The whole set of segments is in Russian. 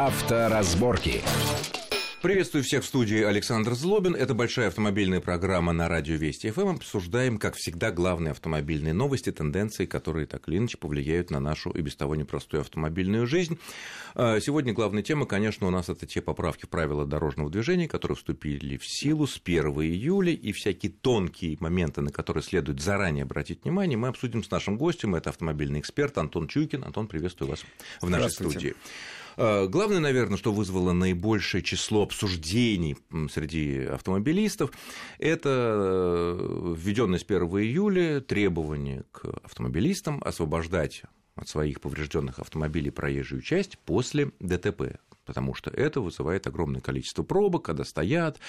Авторазборки. Приветствую всех в студии Александр Злобин. Это большая автомобильная программа на радио Вести ФМ. Обсуждаем, как всегда, главные автомобильные новости, тенденции, которые так или иначе повлияют на нашу и без того непростую автомобильную жизнь. А, сегодня главная тема, конечно, у нас это те поправки в правила дорожного движения, которые вступили в силу с 1 июля, и всякие тонкие моменты, на которые следует заранее обратить внимание, мы обсудим с нашим гостем. Это автомобильный эксперт Антон Чуйкин. Антон, приветствую вас в нашей студии. Э, главное, наверное, что вызвало наибольшее число обсуждений среди автомобилистов, это э, введенное с 1 июля требование к автомобилистам освобождать от своих поврежденных автомобилей проезжую часть после ДТП потому что это вызывает огромное количество пробок, когда стоят,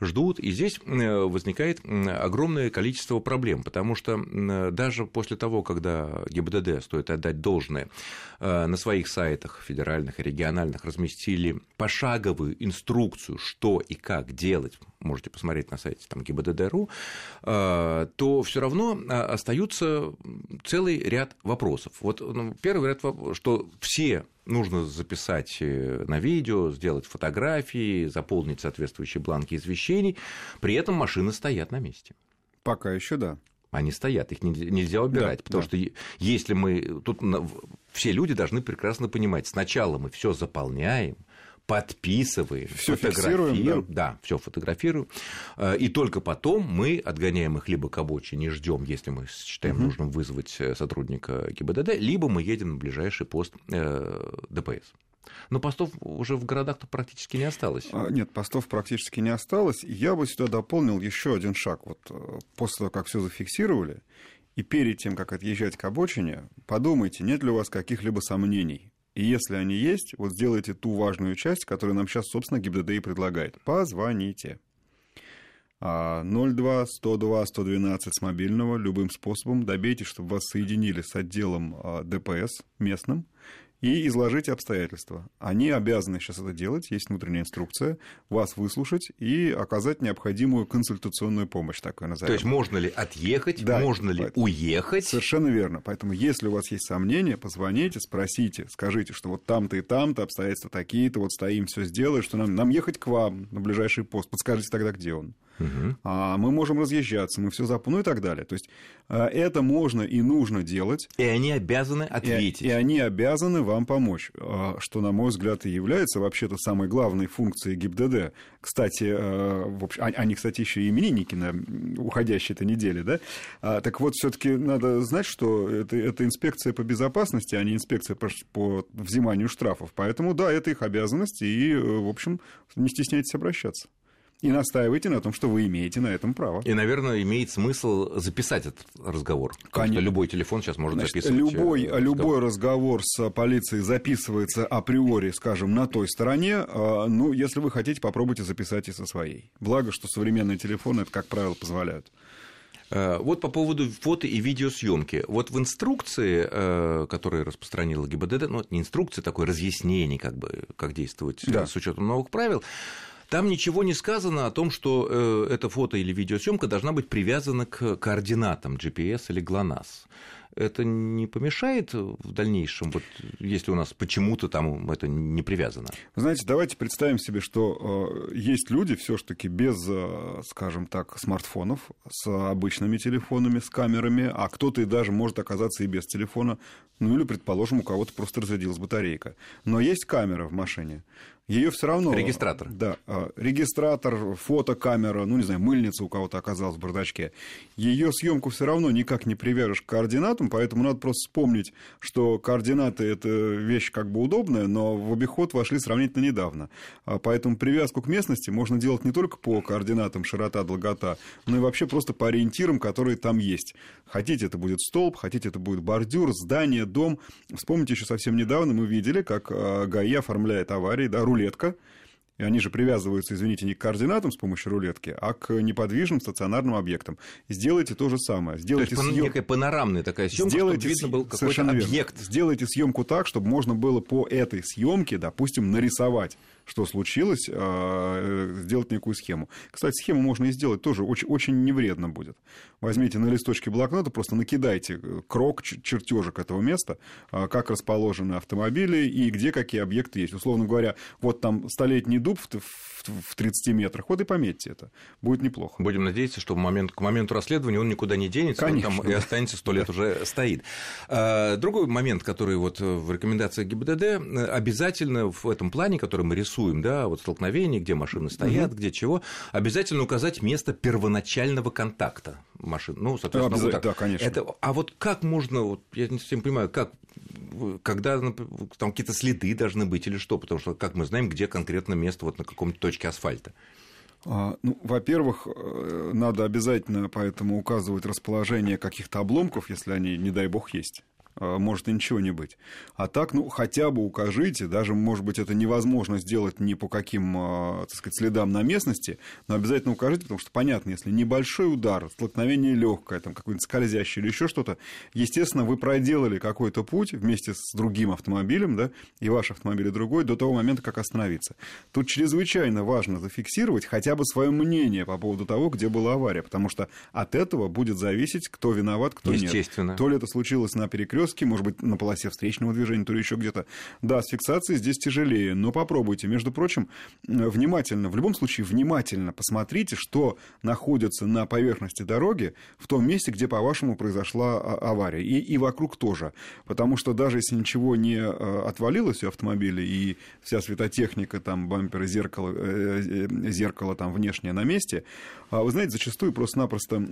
ждут, и здесь э, возникает огромное количество проблем, потому что даже после того, когда ГИБДД, стоит отдать должное, э, на своих сайтах федеральных и региональных разместили пошаговую инструкцию, что и как делать, можете посмотреть на сайте там, ГИБДД.ру, э, то все равно остаются целый ряд вопросов. Вот ну, первый ряд, что все нужно записать э, на видео, сделать фотографии, заполнить соответствующие бланки извещений, при этом машины стоят на месте. Пока еще да. Они стоят, их нельзя убирать, да, потому да. что если мы тут все люди должны прекрасно понимать, сначала мы все заполняем, подписываем, все фотографируем, да, да все фотографируем, э, и только потом мы отгоняем их либо к обочине, ждем, если мы считаем угу. нужным вызвать э, сотрудника ГИБДД, либо мы едем на ближайший пост э, ДПС. Но постов уже в городах-то практически не осталось. А, нет, постов практически не осталось. Я бы сюда дополнил еще один шаг. Вот после того, как все зафиксировали, и перед тем, как отъезжать к обочине, подумайте, нет ли у вас каких-либо сомнений и если они есть, вот сделайте ту важную часть, которую нам сейчас, собственно, ГИБДД и предлагает. Позвоните. 02 102 112 с мобильного любым способом добейтесь, чтобы вас соединили с отделом а, ДПС местным, и изложите обстоятельства. Они обязаны сейчас это делать, есть внутренняя инструкция, вас выслушать и оказать необходимую консультационную помощь, такой назовем. То есть можно ли отъехать, да, можно ли поэтому, уехать? Совершенно верно. Поэтому если у вас есть сомнения, позвоните, спросите, скажите, что вот там-то и там-то обстоятельства такие-то, вот стоим, все сделаем, что нам, нам ехать к вам на ближайший пост. Подскажите тогда, где он. Угу. А мы можем разъезжаться, мы все запомним, ну и так далее. То есть а, это можно и нужно делать. И они обязаны ответить. И, и они обязаны вам помочь, а, что, на мой взгляд, и является вообще-то самой главной функцией ГИБДД. Кстати, а, в общем, они, кстати, еще и именинники на уходящей этой неделе, да? Так вот, все-таки надо знать, что это, это инспекция по безопасности, а не инспекция по, по взиманию штрафов. Поэтому, да, это их обязанность, и, в общем, не стесняйтесь обращаться и настаивайте на том, что вы имеете на этом право. И, наверное, имеет смысл записать этот разговор. Конечно. любой телефон сейчас может Значит, записывать. Любой, разговор. любой разговор с полицией записывается априори, скажем, на той стороне. А, ну, если вы хотите, попробуйте записать и со своей. Благо, что современные телефоны это, как правило, позволяют. Э, вот по поводу фото и видеосъемки. Вот в инструкции, э, которую распространила ГИБДД, ну, не инструкция, такое разъяснение, как бы, как действовать да. с учетом новых правил, там ничего не сказано о том, что э, эта фото или видеосъемка должна быть привязана к координатам GPS или GLONASS это не помешает в дальнейшем, вот если у нас почему-то там это не привязано? Знаете, давайте представим себе, что э, есть люди все-таки без, э, скажем так, смартфонов, с обычными телефонами, с камерами, а кто-то и даже может оказаться и без телефона, ну или, предположим, у кого-то просто разрядилась батарейка. Но есть камера в машине ее все равно... Регистратор. Да, а, регистратор, фотокамера, ну, не знаю, мыльница у кого-то оказалась в бардачке. Ее съемку все равно никак не привяжешь к координатам, поэтому надо просто вспомнить, что координаты – это вещь как бы удобная, но в обиход вошли сравнительно недавно. А поэтому привязку к местности можно делать не только по координатам широта, долгота, но и вообще просто по ориентирам, которые там есть. Хотите, это будет столб, хотите, это будет бордюр, здание, дом. Вспомните, еще совсем недавно мы видели, как а, ГАИ оформляет аварии, да, рулетка. И они же привязываются, извините, не к координатам с помощью рулетки, а к неподвижным стационарным объектам. Сделайте то же самое. Сделайте то есть съем... некая панорамная такая съемка, Сделайте чтобы видно был какой-то объект. Верно. Сделайте съемку так, чтобы можно было по этой съемке, допустим, нарисовать что случилось, а, э, сделать некую схему. Кстати, схему можно и сделать тоже очень, очень невредно будет. Возьмите на листочке блокнота, просто накидайте э, крок, чертежик этого места, а, как расположены автомобили и где какие объекты есть. Условно говоря, вот там столетний дуб в, в 30 метрах, вот и пометьте это. Будет неплохо. Будем надеяться, что в момент, к моменту расследования он никуда не денется, Конечно, он там да. и останется сто лет уже стоит. А, другой момент, который вот в рекомендациях ГИБДД, э, обязательно в этом плане, который мы рисуем, да, вот столкновение, где машины стоят, угу. где чего, обязательно указать место первоначального контакта машин. Ну, соответственно, вот так. да, конечно. Это, а вот как можно, вот, я не совсем понимаю, как когда там какие-то следы должны быть или что, потому что как мы знаем, где конкретно место вот на каком-то точке асфальта. А, ну, во-первых, э, надо обязательно поэтому указывать расположение каких-то обломков, если они, не дай бог, есть. А, может и ничего не быть. А так, ну, хотя бы укажите, даже, может быть, это невозможно сделать ни по каким, а, так сказать, следам на местности, но обязательно укажите, потому что, понятно, если небольшой удар, столкновение легкое, там, какой-нибудь скользящий или еще что-то, естественно, вы проделали какой-то путь вместе с другим автомобилем, да, и ваш автомобиль и другой, до того момента, как остановиться. Тут чрезвычайно важно зафиксировать хотя бы свое мнение по поводу того, где была авария, потому что от этого будет зависеть, кто виноват, кто нет. Естественно. То ли это случилось на перекрестке, перекрестке, может быть, на полосе встречного движения, то ли еще где-то. Да, с фиксацией здесь тяжелее, но попробуйте. Между прочим, внимательно, в любом случае, внимательно посмотрите, что находится на поверхности дороги в том месте, где, по-вашему, произошла а, авария. И, и вокруг тоже. Потому что даже если ничего не а, отвалилось у автомобиля, и вся светотехника, там, бамперы, зеркало, э, э, зеркало там внешнее на месте, а вы знаете, зачастую просто-напросто,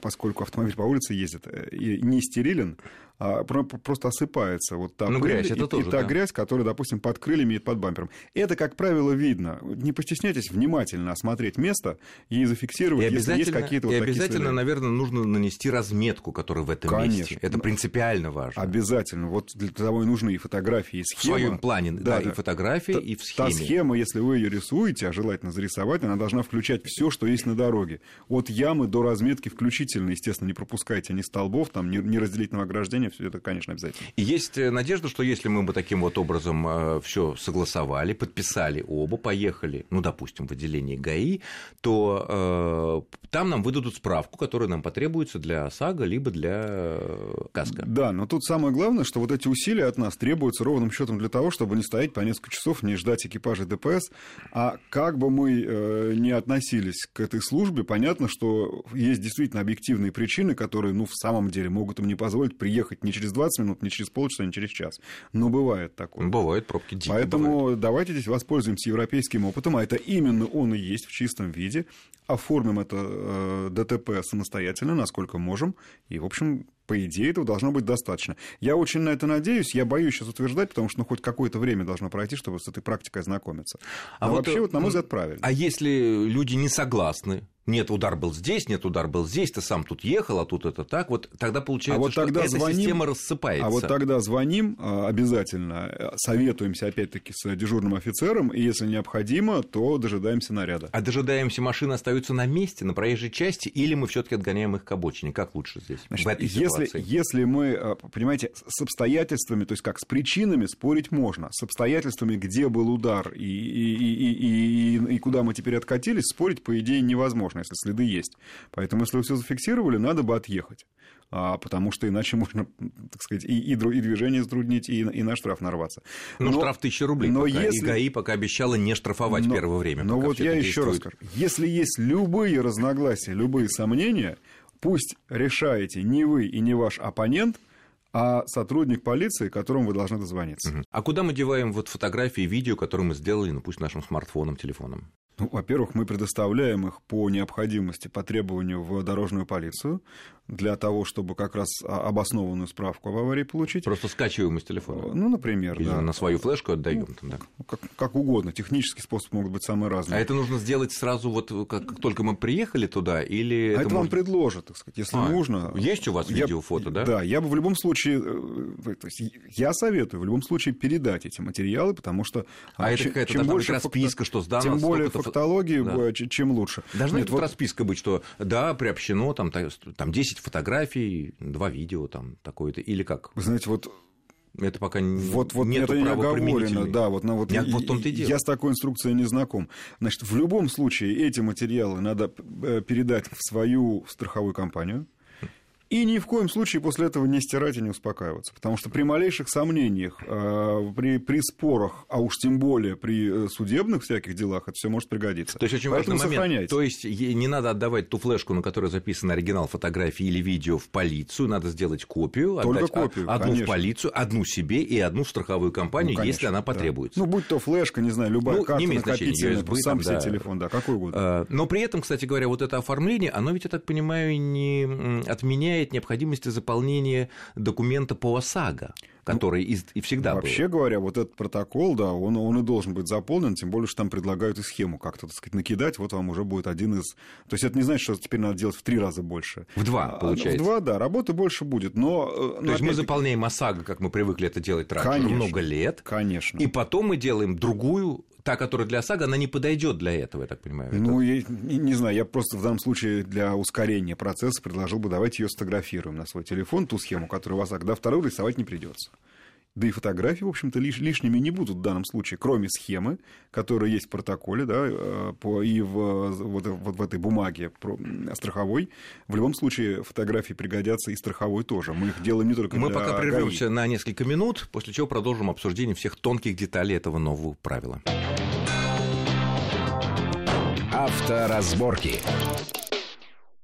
поскольку автомобиль по улице ездит э, и не стерилен, а, просто осыпается. Вот та ну, грязь, это и, тоже, и та да. грязь, которая, допустим, под крыльями и под бампером. Это, как правило, видно. Не постесняйтесь внимательно осмотреть место и зафиксировать, и если есть какие-то вот И обязательно, следы. наверное, нужно нанести разметку, которая в этом Конечно. месте. Это принципиально важно. Обязательно. Вот для того и нужны и фотографии, и схемы. В своем плане, да, да, и фотографии, та, и в схеме. Та схема, если вы ее рисуете, а желательно зарисовать, она должна включать все, что есть на дороге. От ямы до разметки включительно, естественно, не пропускайте ни столбов, там, ни разделительного ограждения, все это, конечно, обязательно обязательно. И есть э, надежда, что если мы бы таким вот образом э, все согласовали, подписали оба, поехали, ну, допустим, в отделение ГАИ, то э, там нам выдадут справку, которая нам потребуется для ОСАГО, либо для э, КАСКО. Да, но тут самое главное, что вот эти усилия от нас требуются ровным счетом для того, чтобы не стоять по несколько часов, не ждать экипажа ДПС. А как бы мы э, не относились к этой службе, понятно, что есть действительно объективные причины, которые, ну, в самом деле могут им не позволить приехать не через 20 минут, не через полчаса, не через час. Но бывает такое. Бывает, пробки дикие Поэтому бывают. давайте здесь воспользуемся европейским опытом, а это именно он и есть в чистом виде. Оформим это э, ДТП самостоятельно, насколько можем. И, в общем, по идее, этого должно быть достаточно. Я очень на это надеюсь. Я боюсь сейчас утверждать, потому что ну, хоть какое-то время должно пройти, чтобы с этой практикой ознакомиться. А вот, вообще, вот, на мой взгляд, правильно. А если люди не согласны нет, удар был здесь, нет, удар был здесь, ты сам тут ехал, а тут это так, вот тогда получается, а вот тогда что звоним, эта система рассыпается. А вот тогда звоним а, обязательно, советуемся опять-таки с дежурным офицером, и если необходимо, то дожидаемся наряда. А дожидаемся, машины остаются на месте, на проезжей части, или мы все таки отгоняем их к обочине? Как лучше здесь, Значит, в этой если, ситуации? Если мы, а, понимаете, с обстоятельствами, то есть как с причинами спорить можно, с обстоятельствами, где был удар и, и, и, и, и, и куда мы теперь откатились, спорить, по идее, невозможно конечно, если следы есть. Поэтому, если вы все зафиксировали, надо бы отъехать. А, потому что иначе можно, так сказать, и, и, и движение затруднить, и, и на штраф нарваться. Ну, но, штраф тысяча рублей но пока. Если... И ГАИ пока обещала не штрафовать но, первое время. Но вот я еще раз скажу. Если есть любые разногласия, любые сомнения, пусть решаете не вы и не ваш оппонент, а сотрудник полиции, которому вы должны дозвониться. Угу. А куда мы деваем вот фотографии и видео, которые мы сделали, ну пусть нашим смартфоном, телефоном? Ну, во-первых, мы предоставляем их по необходимости, по требованию в дорожную полицию для того, чтобы как раз обоснованную справку об аварии получить. Просто скачиваем из телефона. Ну, например, Или да. на свою флешку отдаем. Ну, да. как, как угодно. Технический способ могут быть самые разные. А это нужно сделать сразу вот как, как только мы приехали туда, или а это, это вам может... предложат, так сказать, если а, нужно. Есть у вас я, видео, фото, да? Да, я бы в любом случае, э, то есть я советую в любом случае передать эти материалы, потому что а это какая-то чем больше расписка, что сдано, тем более. Фактологии, да. чем лучше. Должна Нет, вот... расписка быть, что да, приобщено там, там 10 фотографий, два видео там такое-то, или как? Вы знаете, вот это пока вот, вот нету это не оговорено, да, вот, на, вот, я, вот том -то и я с такой инструкцией не знаком. Значит, в любом случае эти материалы надо э, передать в свою страховую компанию, и ни в коем случае после этого не стирать и не успокаиваться. Потому что при малейших сомнениях, э, при, при спорах, а уж тем более при э, судебных всяких делах, это все может пригодиться. То есть очень Поэтому важный момент. сохраняйте. То есть не надо отдавать ту флешку, на которой записан оригинал фотографии или видео в полицию, надо сделать копию, Только отдать копию, одну конечно. в полицию, одну себе и одну в страховую компанию, ну, конечно, если она да. потребуется. Ну, будь то флешка, не знаю, любая ну, карта не имеет значения, USB, сам там, себе да. телефон, да, какой угодно. А, Но при этом, кстати говоря, вот это оформление, оно ведь, я так понимаю, не отменяет необходимости заполнения документа по ОСАГО, который и, и всегда Вообще был. говоря, вот этот протокол, да, он, он и должен быть заполнен, тем более, что там предлагают и схему как-то, так сказать, накидать, вот вам уже будет один из... То есть это не значит, что теперь надо делать в три раза больше. В два, А, получается. В два, да, работы больше будет, но... э, но То есть мы заполняем ОСАГО, как мы привыкли это делать раньше, Конечно. много лет, Конечно. и потом мы делаем другую, та, которая для ОСАГО, она не подойдет для этого, я так понимаю. Это- Ну, я не, знаю, я просто в данном случае для ускорения процесса предложил бы давайте ее сфотографируем на свой телефон, ту схему, которая у вас, а когда вторую рисовать не придется. Да и фотографии, в общем-то, лиш, лишними не будут в данном случае, кроме схемы, которая есть в протоколе, да, э, по, и в, вот, вот в этой бумаге про, страховой. В любом случае, фотографии пригодятся и страховой тоже. Мы их делаем не только Мы для пока ГАИ. прервемся на несколько минут, после чего продолжим обсуждение всех тонких деталей этого нового правила. Авторазборки.